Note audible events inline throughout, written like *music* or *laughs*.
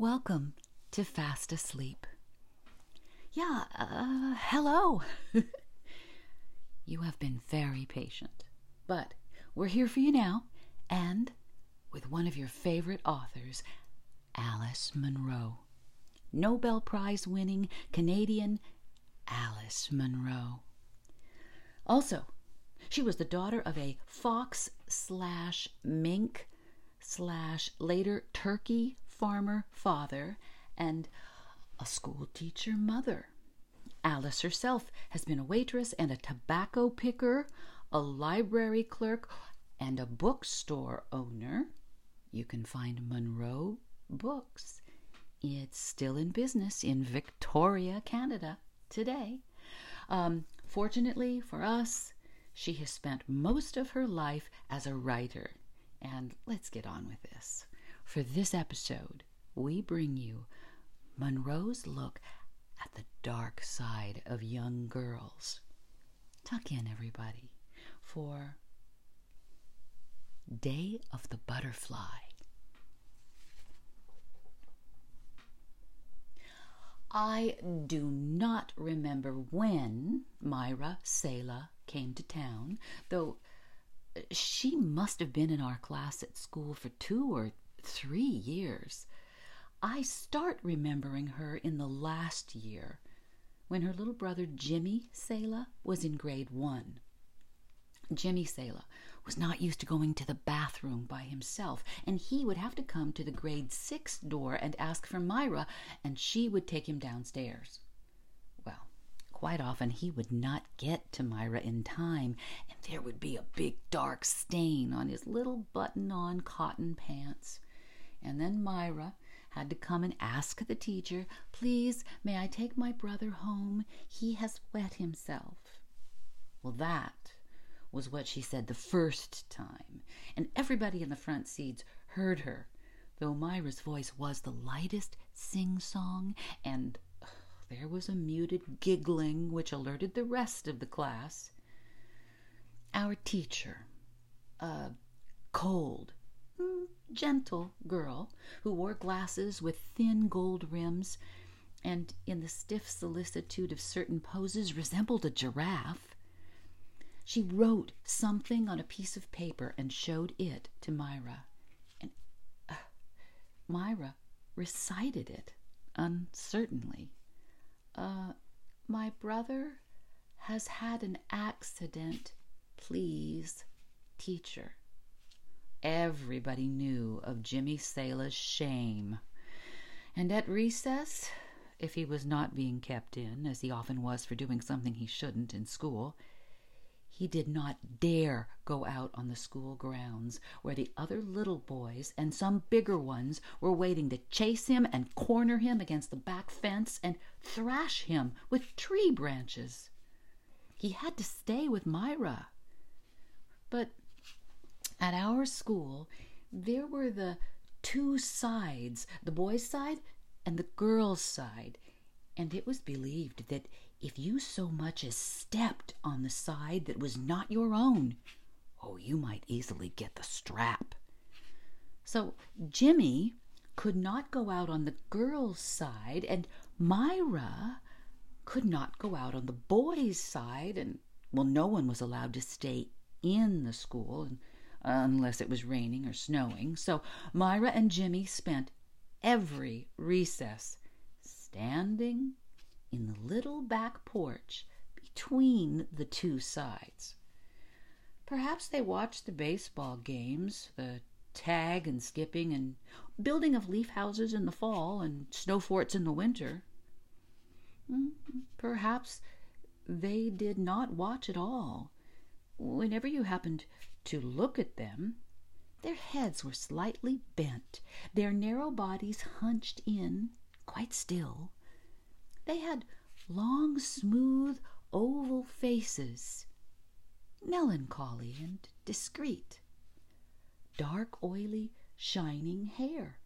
Welcome to Fast Asleep. Yeah, uh, hello. *laughs* you have been very patient, but we're here for you now, and with one of your favorite authors, Alice Munro. Nobel Prize winning Canadian Alice Munro. Also, she was the daughter of a fox slash mink slash later turkey farmer father and a school teacher mother. Alice herself has been a waitress and a tobacco picker, a library clerk, and a bookstore owner. You can find Munro Books. It's still in business in Victoria, Canada, today. Um, fortunately for us, she has spent most of her life as a writer. And let's get on with this. For this episode, we bring you Munro's look at the dark side of young girls. Tuck in, everybody, for Day of the Butterfly. I do not remember when Myra Sayla came to town, though uh, she must have been in our class at school for two or three years. I start remembering her in the last year when her little brother Jimmy Sayla was in grade one. Jimmy Sayla was not used to going to the bathroom by himself, and he would have to come to the grade six door and ask for Myra, and she would take him downstairs. Well, quite often he would not get to Myra in time, and there would be a big dark stain on his little button on cotton pants. And then Myra had to come and ask the teacher, Please, may I take my brother home? He has wet himself. Well, that was what she said the first time, and everybody in the front seats heard her, though Myra's voice was the lightest sing song, and there was a muted giggling which alerted the rest of the class. Our teacher, a cold, gentle girl who wore glasses with thin gold rims and in the stiff solicitude of certain poses resembled a giraffe, she wrote something on a piece of paper and showed it to Myra. And uh, Myra recited it uncertainly. Uh, my brother has had an accident. Please, teacher. Everybody knew of Jimmy Sayla's shame. And at recess, if he was not being kept in, as he often was for doing something he shouldn't in school, he did not dare go out on the school grounds where the other little boys and some bigger ones were waiting to chase him and corner him against the back fence and thrash him with tree branches. He had to stay with Myra. But at our school, there were the two sides the boys' side and the girls' side, and it was believed that if you so much as stepped on the side that was not your own, oh, you might easily get the strap. So Jimmy could not go out on the girls' side, and Myra could not go out on the boys' side, and well, no one was allowed to stay in the school. And, unless it was raining or snowing. So Myra and Jimmy spent every recess standing in the little back porch between the two sides. Perhaps they watched the baseball games, the tag and skipping, and building of leaf houses in the fall and snow forts in the winter. Mm, perhaps they did not watch at all. Whenever you happened to look at them, their heads were slightly bent, their narrow bodies hunched in, quite still, they had long, smooth, oval faces, melancholy and discreet, dark, oily, shining hair.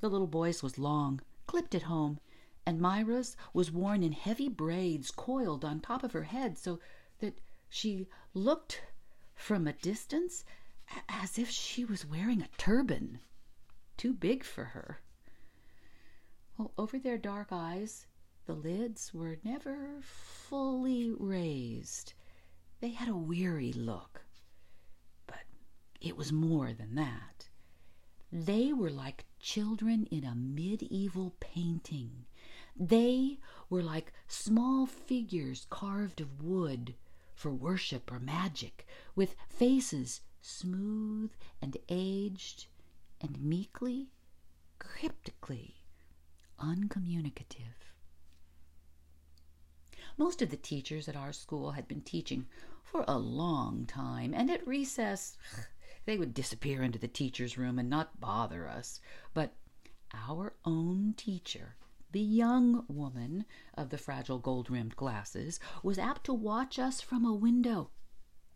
The little boy's was long, clipped at home, and Myra's was worn in heavy braids coiled on top of her head so that she looked from a distance as if she was wearing a turban, too big for her. Well, over their dark eyes, the lids were never fully raised. They had a weary look. But it was more than that. They were like children in a medieval painting. They were like small figures carved of wood for worship or magic, with faces smooth and aged and meekly, cryptically uncommunicative. Most of the teachers at our school had been teaching for a long time, and at recess *sighs* they would disappear into the teacher's room and not bother us. But our own teacher, the young woman of the fragile gold rimmed glasses, was apt to watch us from a window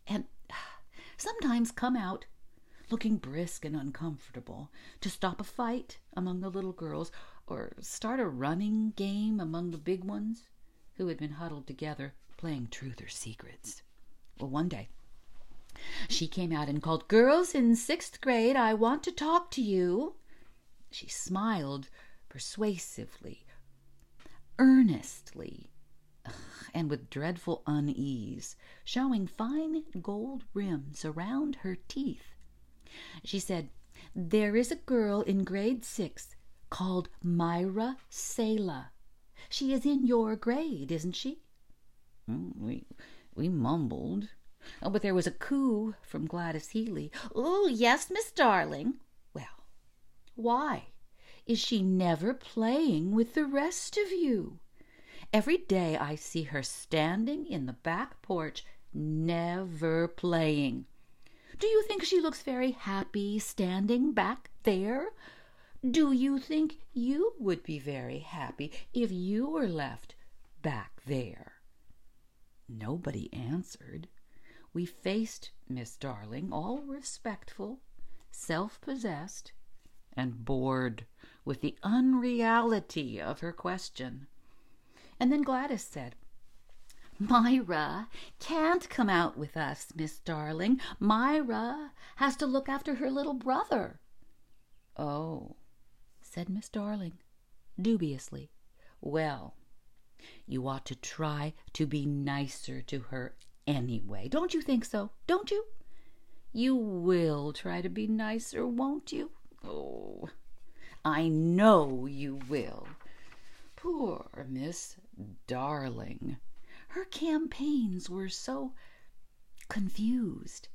and *sighs* sometimes come out looking brisk and uncomfortable, to stop a fight among the little girls or start a running game among the big ones who had been huddled together playing truth or secrets. Well, one day she came out and called, Girls in sixth grade, I want to talk to you. She smiled persuasively, earnestly, and with dreadful unease, showing fine gold rims around her teeth. She said, There is a girl in grade six called Myra Sayla. She is in your grade, isn't she? Hmm, we we mumbled. Oh, but there was a coo from Gladys Healy. Oh, yes, Miss Darling. Well, why is she never playing with the rest of you? Every day I see her standing in the back porch, never playing. Do you think she looks very happy standing back there? Do you think you would be very happy if you were left back there? Nobody answered. We faced Miss Darling, all respectful, self possessed, and bored with the unreality of her question. And then Gladys said, Myra can't come out with us, Miss Darling. Myra has to look after her little brother. Oh, said Miss Darling, dubiously. Well, you ought to try to be nicer to her anyway. Don't you think so? Don't you? You will try to be nicer, won't you? Oh, I know you will. Poor Miss Darling. Her campaigns were so confused.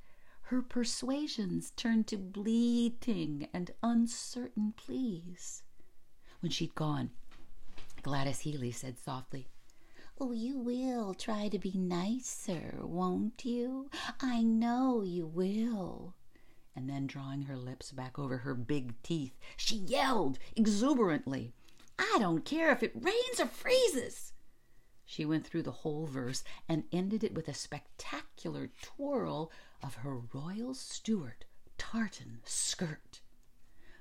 Her persuasions turned to bleating and uncertain pleas. When she'd gone, Gladys Healy said softly, Oh, you will try to be nicer, won't you? I know you will. And then, drawing her lips back over her big teeth, she yelled exuberantly, I don't care if it rains or freezes. She went through the whole verse and ended it with a spectacular twirl of her Royal Stuart tartan skirt.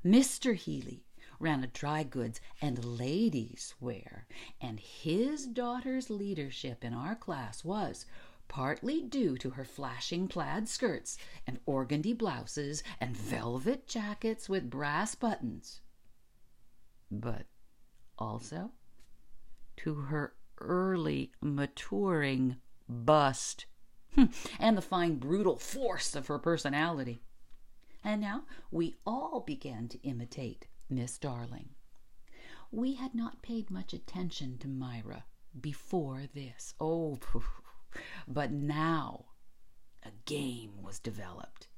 Mr. Healy ran a dry goods and ladies' wear, and his daughter's leadership in our class was partly due to her flashing plaid skirts and organdy blouses and velvet jackets with brass buttons, but also to her early maturing bust *laughs* and the fine brutal force of her personality. And now we all began to imitate Miss Darling. We had not paid much attention to Myra before this. Oh, but now a game was developed.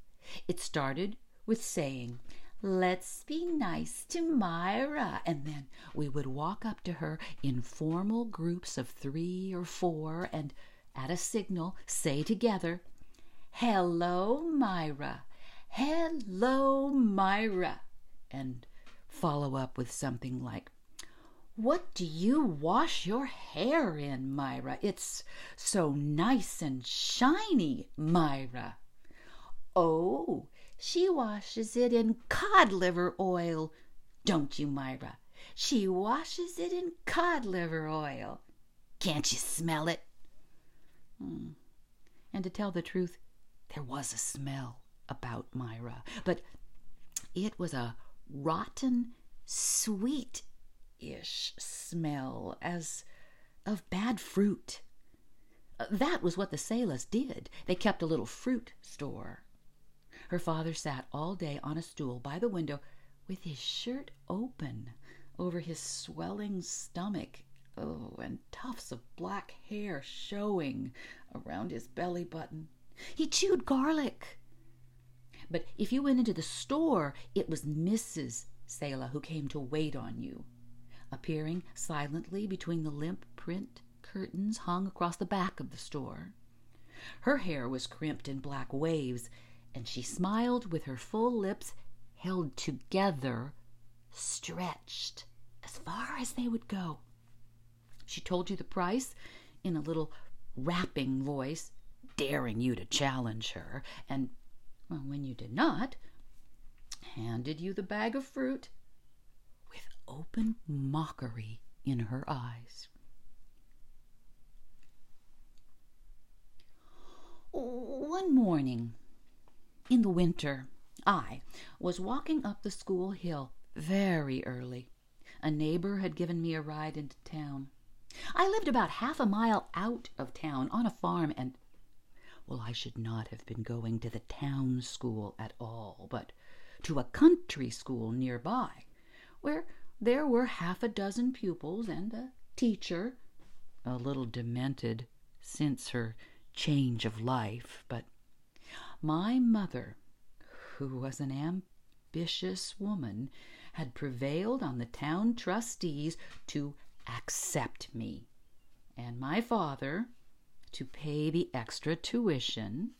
It started with saying, Let's be nice to Myra. And then we would walk up to her in formal groups of three or four and, at a signal, say together, Hello, Myra. Hello, Myra. And follow up with something like, What do you wash your hair in, Myra? It's so nice and shiny, Myra. Oh, she washes it in cod liver oil, don't you, Myra? She washes it in cod liver oil. Can't you smell it? Hmm. And to tell the truth, there was a smell about Myra, but it was a rotten, sweet ish smell as of bad fruit. Uh, that was what the Saylas did. They kept a little fruit store. Her father sat all day on a stool by the window with his shirt open over his swelling stomach. Oh, and tufts of black hair showing around his belly button. He chewed garlic. But if you went into the store, it was Mrs. Sayla who came to wait on you, appearing silently between the limp print curtains hung across the back of the store. Her hair was crimped in black waves, and she smiled with her full lips held together, stretched as far as they would go. She told you the price in a little rapping voice, daring you to challenge her, and well, when you did not, handed you the bag of fruit open mockery in her eyes. One morning in the winter, I was walking up the school hill very early. A neighbor had given me a ride into town. I lived about half a mile out of town on a farm, and well, I should not have been going to the town school at all, but to a country school nearby, where there were half a dozen pupils and a teacher, a little demented since her change of life, but my mother, who was an ambitious woman, had prevailed on the town trustees to accept me, and my father to pay the extra tuition,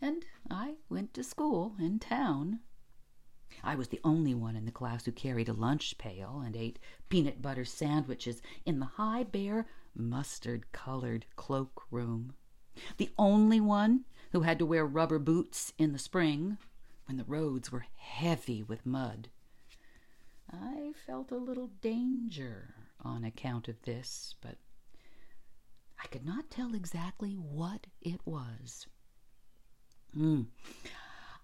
and I went to school in town. I was the only one in the class who carried a lunch pail and ate peanut butter sandwiches in the high, bare, mustard colored cloak room. The only one who had to wear rubber boots in the spring when the roads were heavy with mud. I felt a little danger on account of this, but I could not tell exactly what it was. Mm.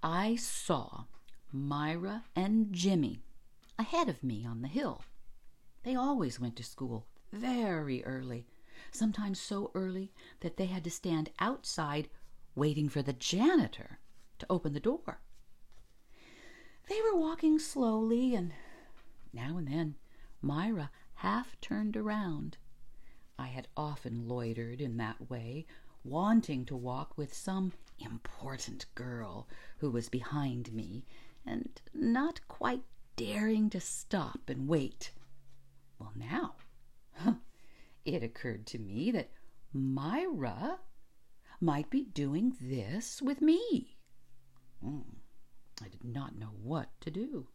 I saw Myra and Jimmy ahead of me on the hill. They always went to school very early, sometimes so early that they had to stand outside waiting for the janitor to open the door. They were walking slowly, and now and then Myra half turned around I had often loitered in that way, wanting to walk with some important girl who was behind me, and not quite daring to stop and wait. Well, now, it occurred to me that Myra might be doing this with me. Mm, I did not know what to do.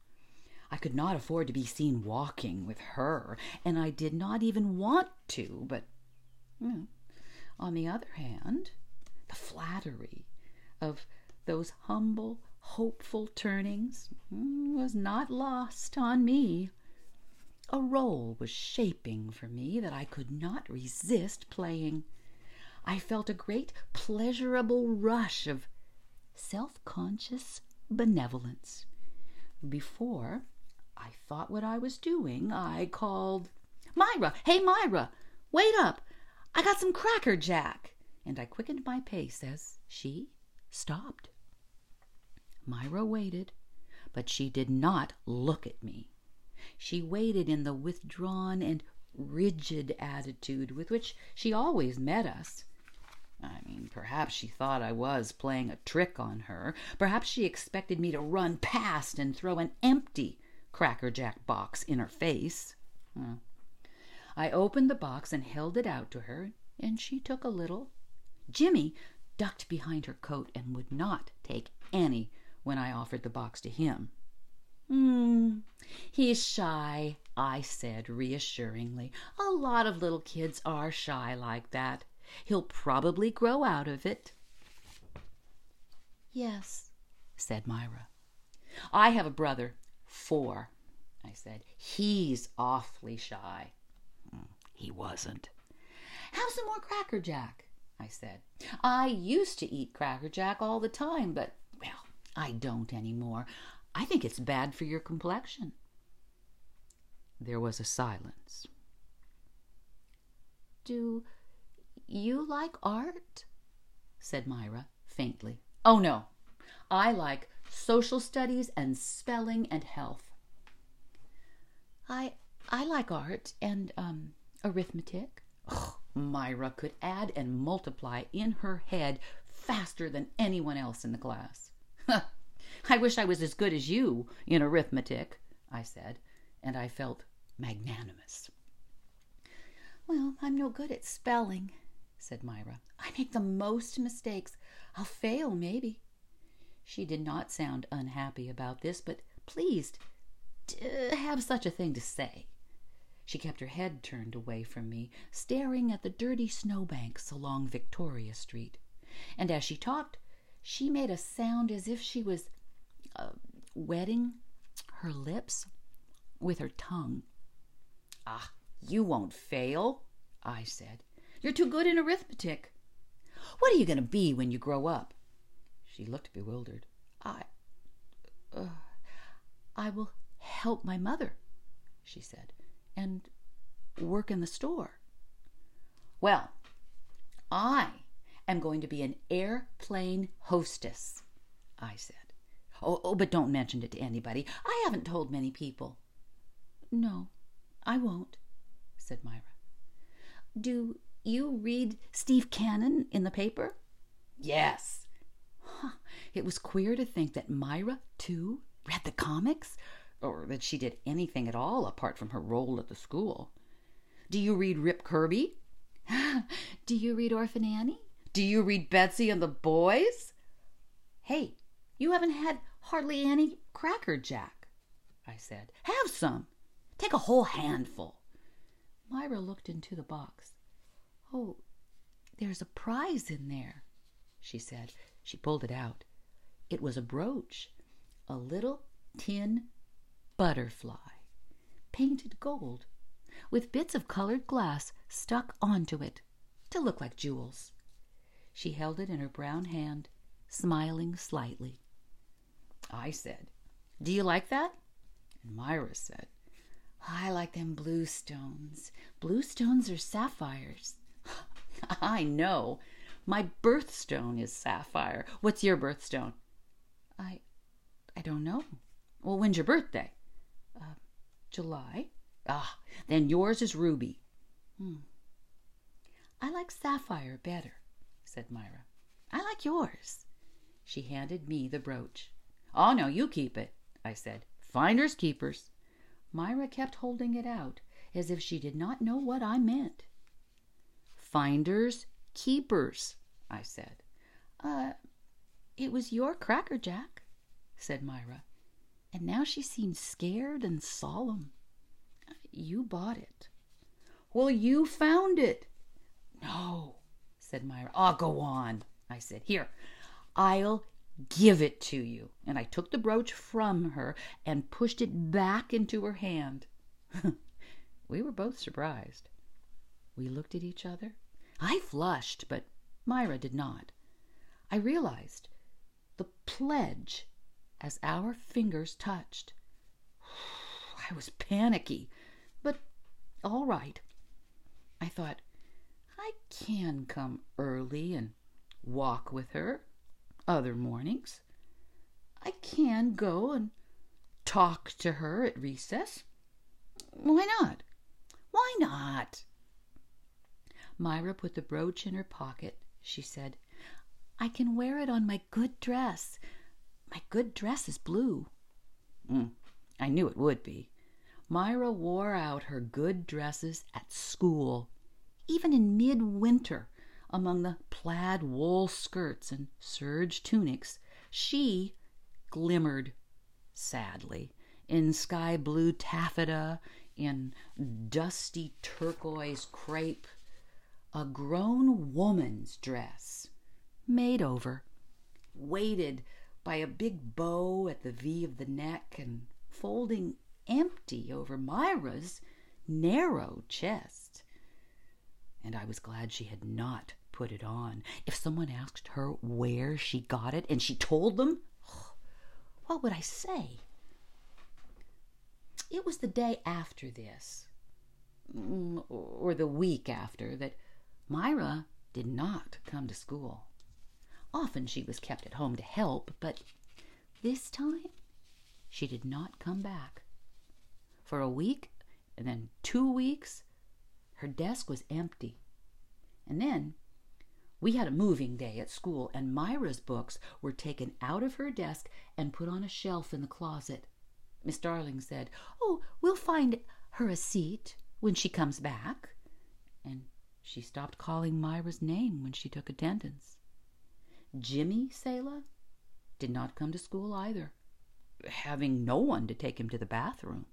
I could not afford to be seen walking with her, and I did not even want to, but on the other hand, the flattery of those humble, hopeful turnings was not lost on me. A role was shaping for me that I could not resist playing. I felt a great pleasurable rush of self conscious benevolence. Before I thought what I was doing, I called, Myra! Hey, Myra! Wait up! I got some Cracker Jack! And I quickened my pace as she stopped. Myra waited, but she did not look at me. She waited in the withdrawn and rigid attitude with which she always met us. I mean, perhaps she thought I was playing a trick on her. Perhaps she expected me to run past and throw an empty Cracker Jack box in her face. Well, I opened the box and held it out to her, and she took a little. Jimmy ducked behind her coat and would not take any when I offered the box to him. Hmm, he's shy, I said reassuringly. A lot of little kids are shy like that. He'll probably grow out of it. Yes, said Myra. I have a brother Four, I said. He's awfully shy. Hmm, he wasn't. Have some more Cracker Jack, I said. I used to eat Cracker Jack all the time, but, I don't any more. I think it's bad for your complexion. There was a silence. Do you like art? said Myra faintly. Oh, no. I like social studies and spelling and health. I I like art and um arithmetic. Ugh, Myra could add and multiply in her head faster than anyone else in the class. *laughs* I wish I was as good as you in arithmetic, I said, and I felt magnanimous. Well, I'm no good at spelling, said Myra. I make the most mistakes. I'll fail, maybe. She did not sound unhappy about this, but pleased to have such a thing to say. She kept her head turned away from me, staring at the dirty snowbanks along Victoria Street. And as she talked, she made a sound as if she was uh, wetting her lips with her tongue. Ah, you won't fail, I said. You're too good in arithmetic. What are you going to be when you grow up? She looked bewildered. I. Uh, I will help my mother, she said, and work in the store. Well, I am going to be an airplane hostess, I said. Oh, oh, but don't mention it to anybody. I haven't told many people. No, I won't, said Myra. Do you read Steve Canyon in the paper? Yes. Huh. It was queer to think that Myra, too, read the comics, or that she did anything at all apart from her role at the school. Do you read Rip Kirby? *laughs* Do you read Orphan Annie? Do you read Betsy and the Boys? Hey, you haven't had hardly any Cracker Jack, I said. Have some. Take a whole handful. Myra looked into the box. Oh, there's a prize in there, she said. She pulled it out. It was a brooch, a little tin butterfly, painted gold, with bits of colored glass stuck onto it to look like jewels. She held it in her brown hand, smiling slightly. I said, Do you like that? And Myra said, I like them blue stones. Blue stones are sapphires. *laughs* I know. My birthstone is sapphire. What's your birthstone? I I don't know. Well, when's your birthday? Uh, July. Ah, then yours is ruby. Hmm. I like sapphire better, said Myra. I like yours. She handed me the brooch. Oh, no, you keep it, I said. Finders keepers. Myra kept holding it out as if she did not know what I meant. Finders keepers, I said. Uh, it was your Cracker Jack, said Myra, and now she seemed scared and solemn. You bought it. Well, you found it. No, said Myra. Oh, go on, I said. Here, I'll give it to you. And I took the brooch from her and pushed it back into her hand. *laughs* we were both surprised. We looked at each other. I flushed, but Myra did not. I realized the pledge as our fingers touched. *sighs* I was panicky, but all right. I thought, I can come early and walk with her other mornings. I can go and talk to her at recess. Why not? Why not? Myra put the brooch in her pocket. She said, I can wear it on my good dress. My good dress is blue. Mm, I knew it would be. Myra wore out her good dresses at school, even in midwinter, among the plaid wool skirts and serge tunics. She glimmered sadly in sky blue taffeta, in dusty turquoise crepe, a grown woman's dress, made over, weighted by a big bow at the V of the neck and folding empty over Myra's narrow chest. And I was glad she had not put it on. If someone asked her where she got it and she told them, *sighs* what would I say? it was the day after this, mm, or the week after, that Myra did not come to school. Often she was kept at home to help, but this time she did not come back. For a week and then two weeks, her desk was empty. And then we had a moving day at school, and Myra's books were taken out of her desk and put on a shelf in the closet. Miss Darling said, Oh, we'll find her a seat when she comes back. And she stopped calling Myra's name when she took attendance. Jimmy Sayla did not come to school either, having no one to take him to the bathroom.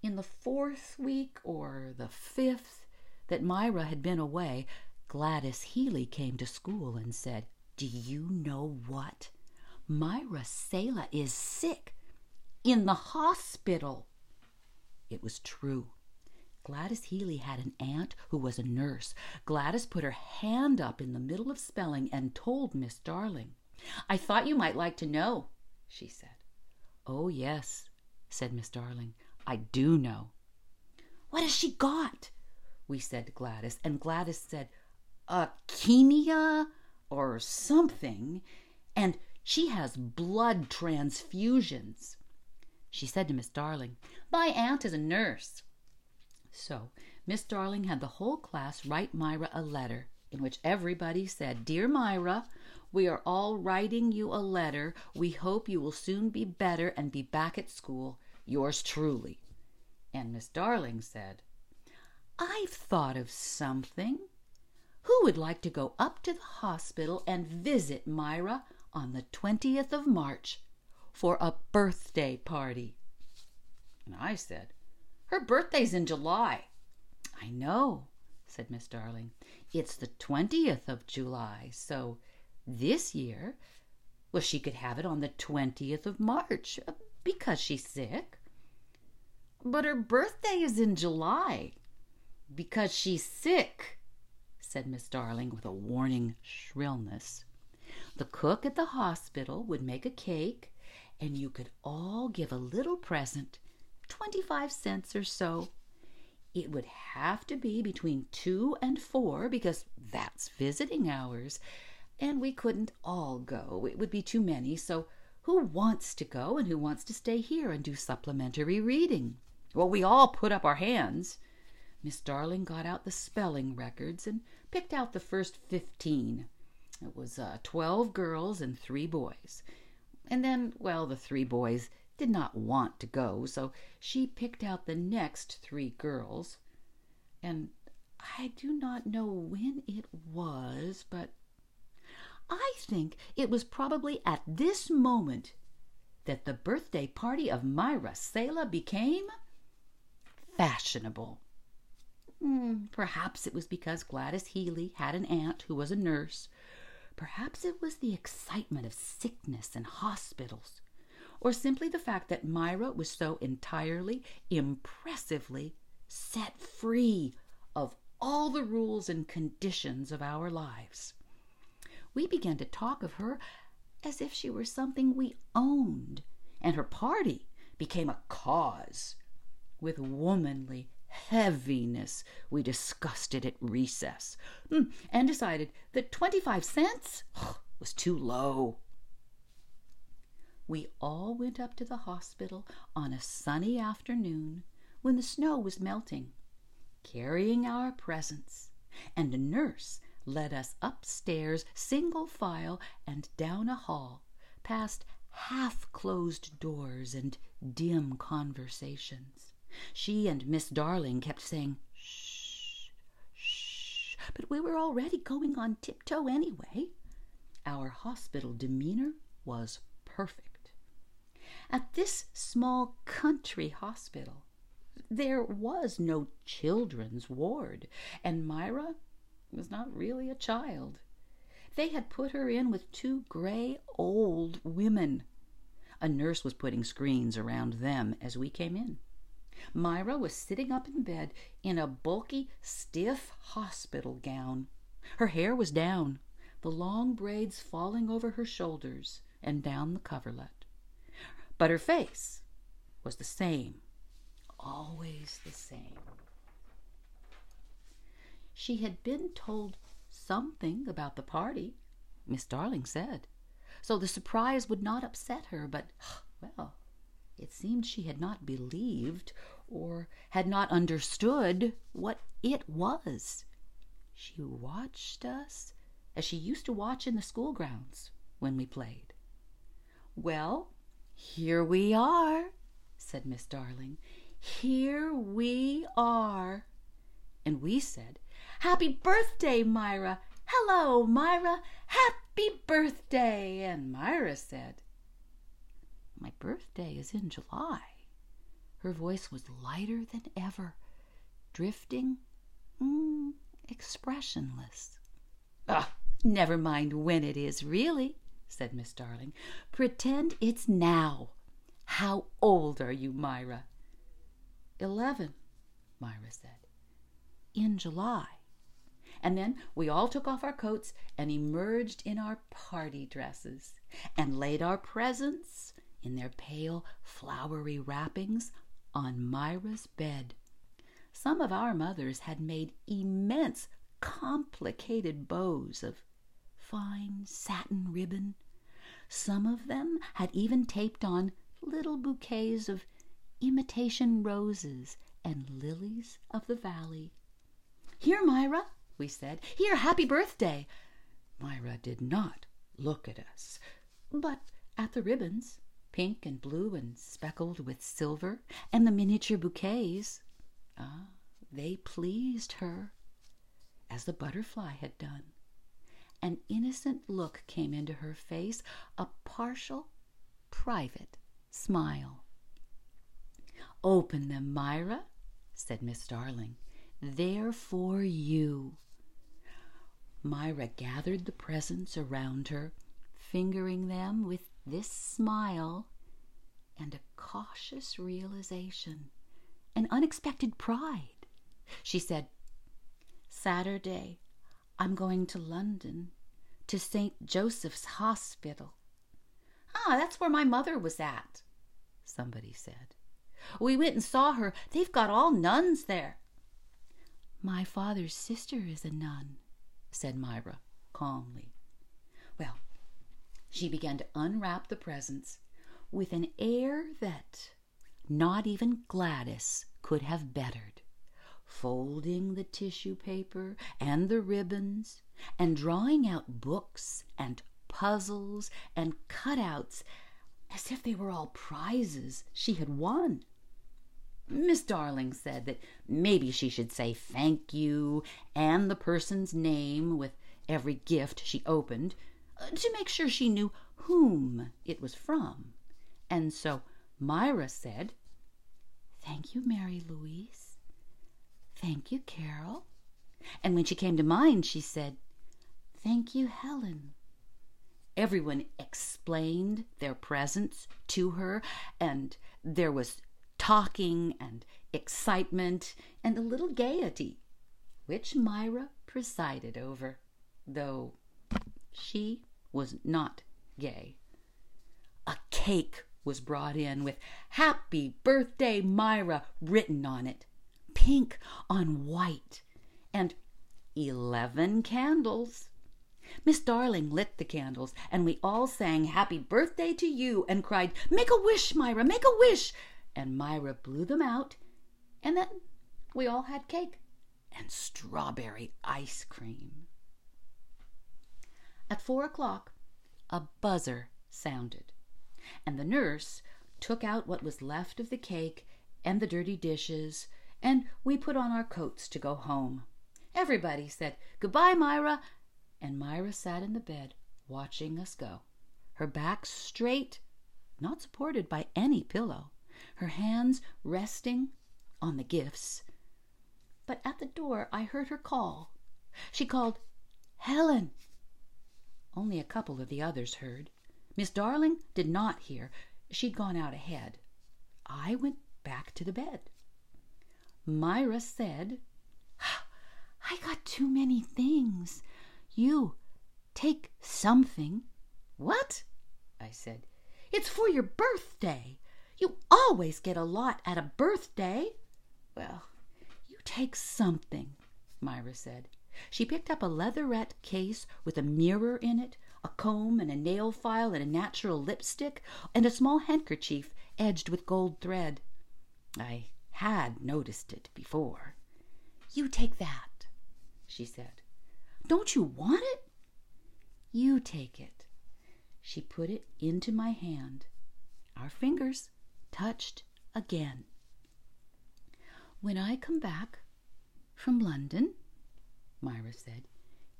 In the fourth week or the fifth that Myra had been away, Gladys Healy came to school and said, Do you know what? Myra Sayla is sick in the hospital. It was true. Gladys Healy had an aunt who was a nurse. Gladys put her hand up in the middle of spelling and told Miss Darling. I thought you might like to know, she said. Oh, yes, said Miss Darling. I do know. What has she got? We said to Gladys, and Gladys said, Leukemia or something, and she has blood transfusions. She said to Miss Darling, My aunt is a nurse. So Miss Darling had the whole class write Myra a letter in which everybody said, Dear Myra, we are all writing you a letter. We hope you will soon be better and be back at school. Yours truly. And Miss Darling said, I've thought of something. Who would like to go up to the hospital and visit Myra on the 20th of March for a birthday party? And I said, Her birthday's in July. I know, said Miss Darling. It's the 20th of July, so this year, well, she could have it on the 20th of March uh, because she's sick. But her birthday is in July. Because she's sick, said Miss Darling with a warning shrillness. The cook at the hospital would make a cake, and you could all give a little present, twenty five cents or so. It would have to be between two and four because that's visiting hours, and we couldn't all go. It would be too many, so who wants to go and who wants to stay here and do supplementary reading? Well, we all put up our hands. Miss Darling got out the spelling records and picked out the first fifteen. It was uh, twelve girls and three boys. And then, well, the three boys did not want to go, so she picked out the next three girls. And I do not know when it was, but I think it was probably at this moment that the birthday party of Myra Sayla became fashionable. Mm, perhaps it was because Gladys Healy had an aunt who was a nurse. Perhaps it was the excitement of sickness and hospitals, or simply the fact that Myra was so entirely, impressively set free of all the rules and conditions of our lives. We began to talk of her as if she were something we owned, and her party became a cause with womanly heaviness, we discussed it at recess hmm, and decided that 25 cents was too low. We all went up to the hospital on a sunny afternoon when the snow was melting, carrying our presents, and a nurse led us upstairs single file and down a hall, past half closed doors and dim conversations. She and Miss Darling kept saying, shh, shh, but we were already going on tiptoe anyway. Our hospital demeanor was perfect. At this small country hospital, there was no children's ward, and Myra was not really a child. They had put her in with two gray old women. A nurse was putting screens around them as we came in. Myra was sitting up in bed in a bulky, stiff hospital gown. Her hair was down, the long braids falling over her shoulders and down the coverlet. But her face was the same, always the same. She had been told something about the party, Miss Darling said, so the surprise would not upset her, but, *sighs* well, it seemed she had not believed or had not understood what it was. She watched us as she used to watch in the school grounds when we played. Well, here we are, said Miss Darling. Here we are. And we said, Happy birthday, Myra! Hello, Myra! Happy birthday! And Myra said, My birthday is in July. Her voice was lighter than ever, drifting, mm, expressionless. Ah, never mind when it is, really, said Miss Darling. Pretend it's now. How old are you, Myra? Eleven, Myra said. In July. And then we all took off our coats and emerged in our party dresses and laid our presents in their pale, flowery wrappings on Myra's bed. Some of our mothers had made immense, complicated bows of fine satin ribbon. Some of them had even taped on little bouquets of imitation roses and lilies of the valley. Here, Myra, we said. Here, happy birthday. Myra did not look at us, but at the ribbons, pink and blue and speckled with silver, and the miniature bouquets. Ah, they pleased her, as the butterfly had done. An innocent look came into her face, a partial, private smile. Open them, Myra, said Miss Darling. They're for you. Myra gathered the presents around her, fingering them with this smile and a cautious realization, an unexpected pride. She said, Saturday, I'm going to London, to St. Joseph's Hospital. Ah, that's where my mother was at, somebody said. We went and saw her. They've got all nuns there. My father's sister is a nun, said Myra calmly. She began to unwrap the presents with an air that not even Gladys could have bettered folding the tissue paper and the ribbons, and drawing out books and puzzles and cutouts as if they were all prizes she had won. Miss Darling said that maybe she should say thank you and the person's name with every gift she opened to make sure she knew whom it was from. And so Myra said, Thank you, Mary Louise. Thank you, Carol. And when she came to mine, she said, Thank you, Helen. Everyone explained their presents to her, and there was talking and excitement and a little gaiety, which Myra presided over, though she was not gay. A cake was brought in with Happy Birthday, Myra written on it pink on white, and eleven candles. Miss Darling lit the candles, and we all sang Happy Birthday to you and cried, Make a wish, Myra, make a wish. And Myra blew them out, and then we all had cake and strawberry ice cream. At four o'clock, a buzzer sounded, and the nurse took out what was left of the cake and the dirty dishes and we put on our coats to go home. Everybody said, Goodbye, Myra, and Myra sat in the bed watching us go, her back straight, not supported by any pillow, her hands resting on the gifts. But at the door I heard her call. She called, Helen. Only a couple of the others heard. Miss Darling did not hear. She'd gone out ahead. I went back to the bed. Myra said, I got too many things. You take something. What? I said. It's for your birthday. You always get a lot at a birthday. Well, you take something, Myra said. She picked up a leatherette case with a mirror in it, a comb and a nail file and a natural lipstick, and a small handkerchief edged with gold thread. I had noticed it before. You take that, she said. Don't you want it? You take it. She put it into my hand. Our fingers touched again. When I come back from London, Myra said,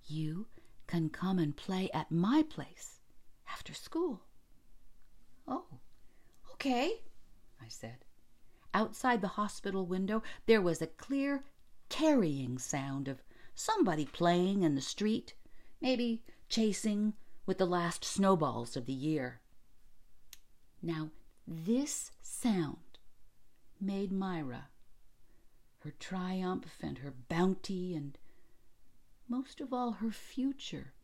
you can come and play at my place after school. Oh, okay, I said. Outside the hospital window, there was a clear carrying sound of somebody playing in the street, maybe chasing with the last snowballs of the year. Now, this sound made Myra, her triumph and her bounty, and most of all her future,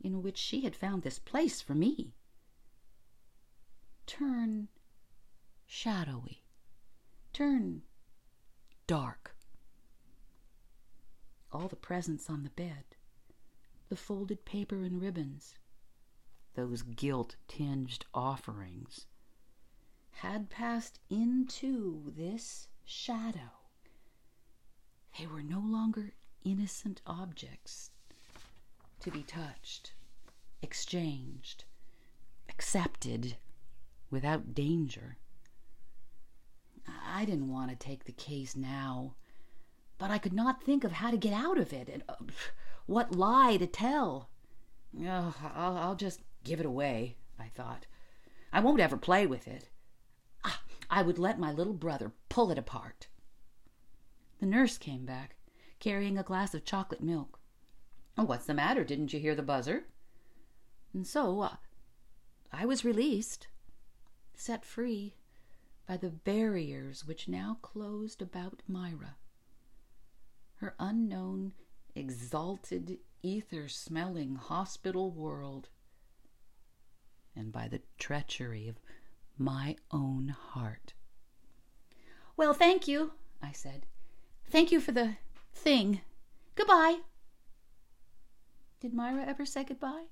in which she had found this place for me, turn shadowy, turn dark. All the presents on the bed, the folded paper and ribbons, those guilt tinged offerings, had passed into this shadow. They were no longer innocent objects to be touched, exchanged, accepted without danger. I didn't want to take the case now, but I could not think of how to get out of it and uh, what lie to tell. Oh, I'll, I'll just give it away, I thought. I won't ever play with it. Ah, I would let my little brother pull it apart. The nurse came back, carrying a glass of chocolate milk. Oh, what's the matter? Didn't you hear the buzzer? And so uh, I was released, set free by the barriers which now closed about Myra. Her unknown, exalted, ether smelling hospital world, and by the treachery of my own heart. Well, thank you, I said. Thank you for the thing. Goodbye. Did Myra ever say goodbye?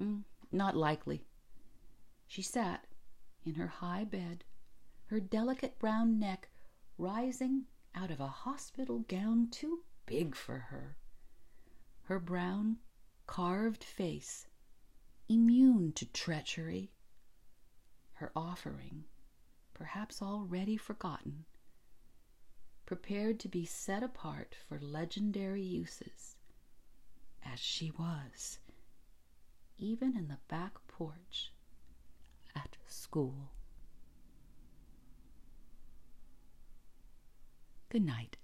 Mm, not likely. She sat in her high bed, her delicate brown neck rising out of a hospital gown too big for her, her brown, carved face immune to treachery, her offering perhaps already forgotten prepared to be set apart for legendary uses, as she was, even in the back porch at school. Good night.